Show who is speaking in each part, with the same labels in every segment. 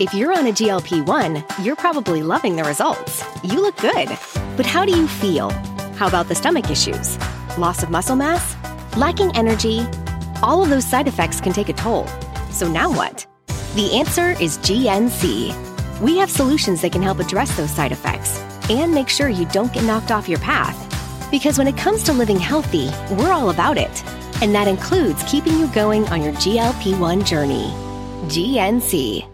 Speaker 1: If you're on a GLP 1, you're probably loving the results. You look good. But how do you feel? How about the stomach issues? Loss of muscle mass? Lacking energy? All of those side effects can take a toll. So now what? The answer is GNC. We have solutions that can help address those side effects and make sure you don't get knocked off your path. Because when it comes to living healthy, we're all about it. And that includes keeping you going on your GLP 1 journey. GNC.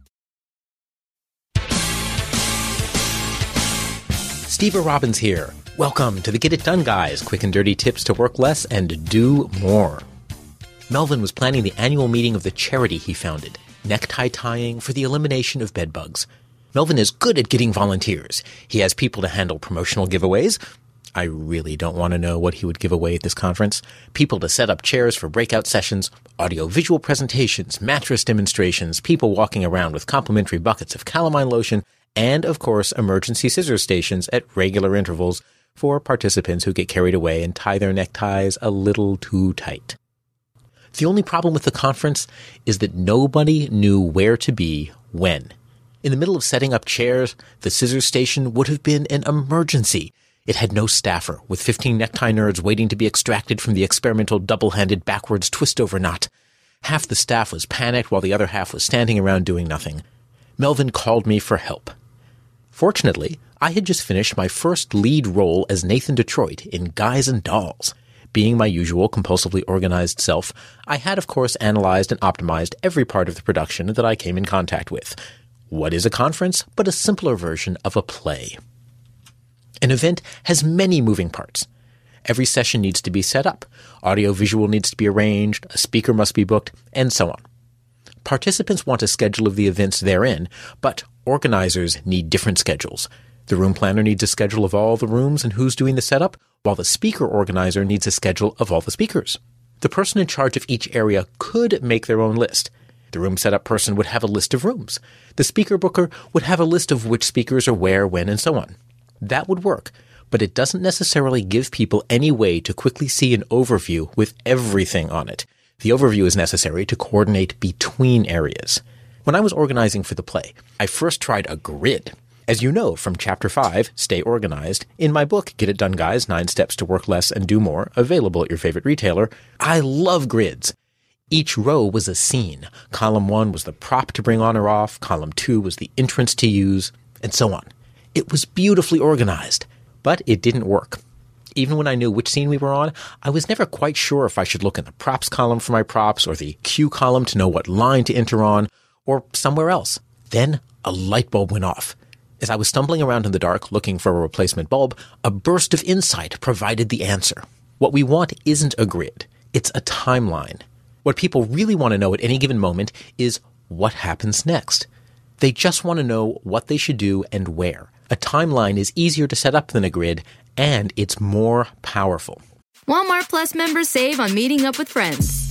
Speaker 2: Stever Robbins here. Welcome to the Get It Done Guys, quick and dirty tips to work less and do more. Melvin was planning the annual meeting of the charity he founded, necktie tying for the elimination of bedbugs. Melvin is good at getting volunteers. He has people to handle promotional giveaways. I really don't want to know what he would give away at this conference. People to set up chairs for breakout sessions, audio visual presentations, mattress demonstrations, people walking around with complimentary buckets of calamine lotion, and of course, emergency scissor stations at regular intervals for participants who get carried away and tie their neckties a little too tight. The only problem with the conference is that nobody knew where to be when. In the middle of setting up chairs, the scissor station would have been an emergency. It had no staffer, with 15 necktie nerds waiting to be extracted from the experimental double-handed backwards twist-over knot. Half the staff was panicked while the other half was standing around doing nothing. Melvin called me for help. Fortunately, I had just finished my first lead role as Nathan Detroit in Guys and Dolls. Being my usual compulsively organized self, I had of course analyzed and optimized every part of the production that I came in contact with. What is a conference but a simpler version of a play? An event has many moving parts. Every session needs to be set up, audio visual needs to be arranged, a speaker must be booked, and so on. Participants want a schedule of the events therein, but organizers need different schedules. The room planner needs a schedule of all the rooms and who's doing the setup, while the speaker organizer needs a schedule of all the speakers. The person in charge of each area could make their own list. The room setup person would have a list of rooms. The speaker booker would have a list of which speakers are where, when, and so on. That would work, but it doesn't necessarily give people any way to quickly see an overview with everything on it. The overview is necessary to coordinate between areas. When I was organizing for the play, I first tried a grid. As you know from chapter 5, Stay Organized, in my book, Get It Done Guys, 9 Steps to Work Less and Do More, available at your favorite retailer, I love grids. Each row was a scene. Column 1 was the prop to bring on or off, column 2 was the entrance to use, and so on. It was beautifully organized, but it didn't work even when I knew which scene we were on, I was never quite sure if I should look in the props column for my props or the cue column to know what line to enter on or somewhere else. Then a light bulb went off. As I was stumbling around in the dark looking for a replacement bulb, a burst of insight provided the answer. What we want isn't a grid. It's a timeline. What people really want to know at any given moment is what happens next. They just want to know what they should do and where. A timeline is easier to set up than a grid, and it's more powerful.
Speaker 3: Walmart Plus members save on meeting up with friends.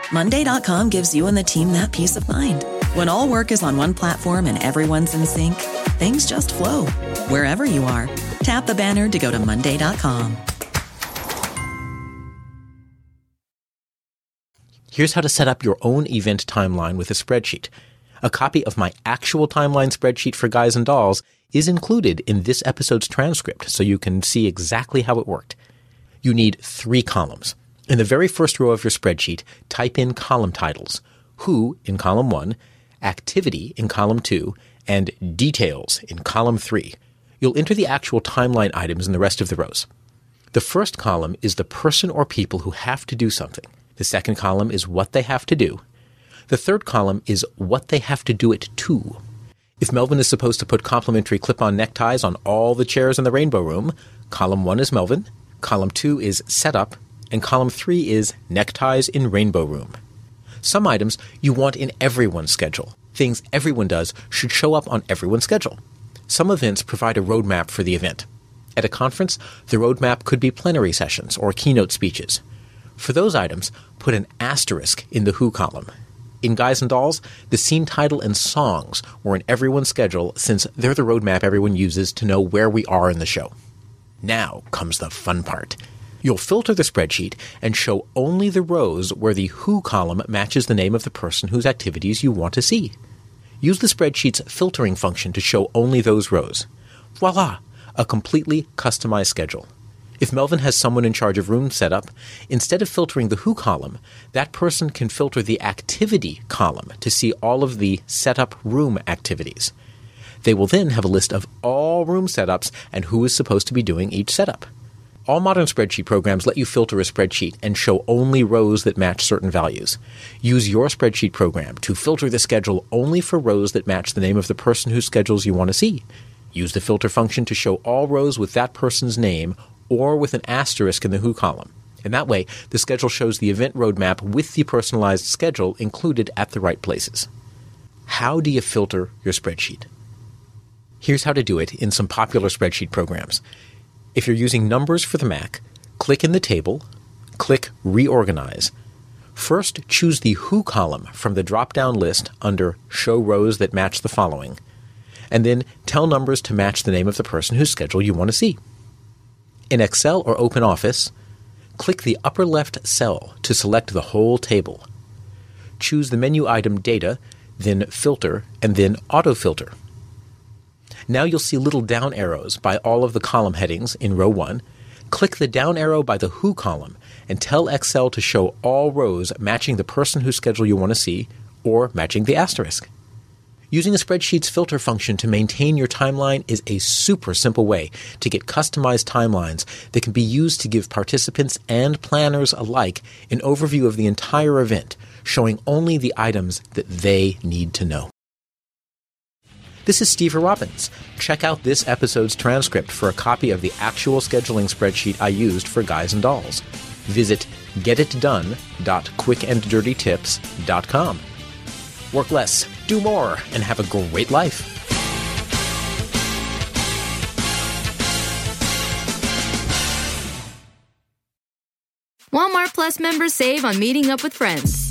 Speaker 4: Monday.com gives you and the team that peace of mind. When all work is on one platform and everyone's in sync, things just flow wherever you are. Tap the banner to go to Monday.com.
Speaker 2: Here's how to set up your own event timeline with a spreadsheet. A copy of my actual timeline spreadsheet for Guys and Dolls is included in this episode's transcript so you can see exactly how it worked. You need three columns. In the very first row of your spreadsheet, type in column titles Who in column 1, Activity in column 2, and Details in column 3. You'll enter the actual timeline items in the rest of the rows. The first column is the person or people who have to do something. The second column is what they have to do. The third column is what they have to do it to. If Melvin is supposed to put complimentary clip on neckties on all the chairs in the Rainbow Room, column 1 is Melvin, column 2 is setup, and column 3 is neckties in Rainbow Room. Some items you want in everyone's schedule. Things everyone does should show up on everyone's schedule. Some events provide a roadmap for the event. At a conference, the roadmap could be plenary sessions or keynote speeches. For those items, put an asterisk in the Who column. In Guys and Dolls, the scene title and songs were in everyone's schedule since they're the roadmap everyone uses to know where we are in the show. Now comes the fun part. You'll filter the spreadsheet and show only the rows where the Who column matches the name of the person whose activities you want to see. Use the spreadsheet's filtering function to show only those rows. Voila! A completely customized schedule. If Melvin has someone in charge of room setup, instead of filtering the Who column, that person can filter the Activity column to see all of the setup room activities. They will then have a list of all room setups and who is supposed to be doing each setup. All modern spreadsheet programs let you filter a spreadsheet and show only rows that match certain values. Use your spreadsheet program to filter the schedule only for rows that match the name of the person whose schedules you want to see. Use the filter function to show all rows with that person's name or with an asterisk in the Who column. And that way, the schedule shows the event roadmap with the personalized schedule included at the right places. How do you filter your spreadsheet? Here's how to do it in some popular spreadsheet programs. If you're using numbers for the Mac, click in the table, click Reorganize. First, choose the Who column from the drop down list under Show Rows that match the following, and then tell numbers to match the name of the person whose schedule you want to see. In Excel or OpenOffice, click the upper left cell to select the whole table. Choose the menu item Data, then Filter, and then Autofilter. Now you'll see little down arrows by all of the column headings in row 1. Click the down arrow by the Who column and tell Excel to show all rows matching the person whose schedule you want to see or matching the asterisk. Using a spreadsheet's filter function to maintain your timeline is a super simple way to get customized timelines that can be used to give participants and planners alike an overview of the entire event, showing only the items that they need to know. This is Stever Robbins. Check out this episode's transcript for a copy of the actual scheduling spreadsheet I used for Guys and Dolls. Visit getitdone.quickanddirtytips.com. Work less, do more, and have a great life.
Speaker 3: Walmart Plus members save on meeting up with friends.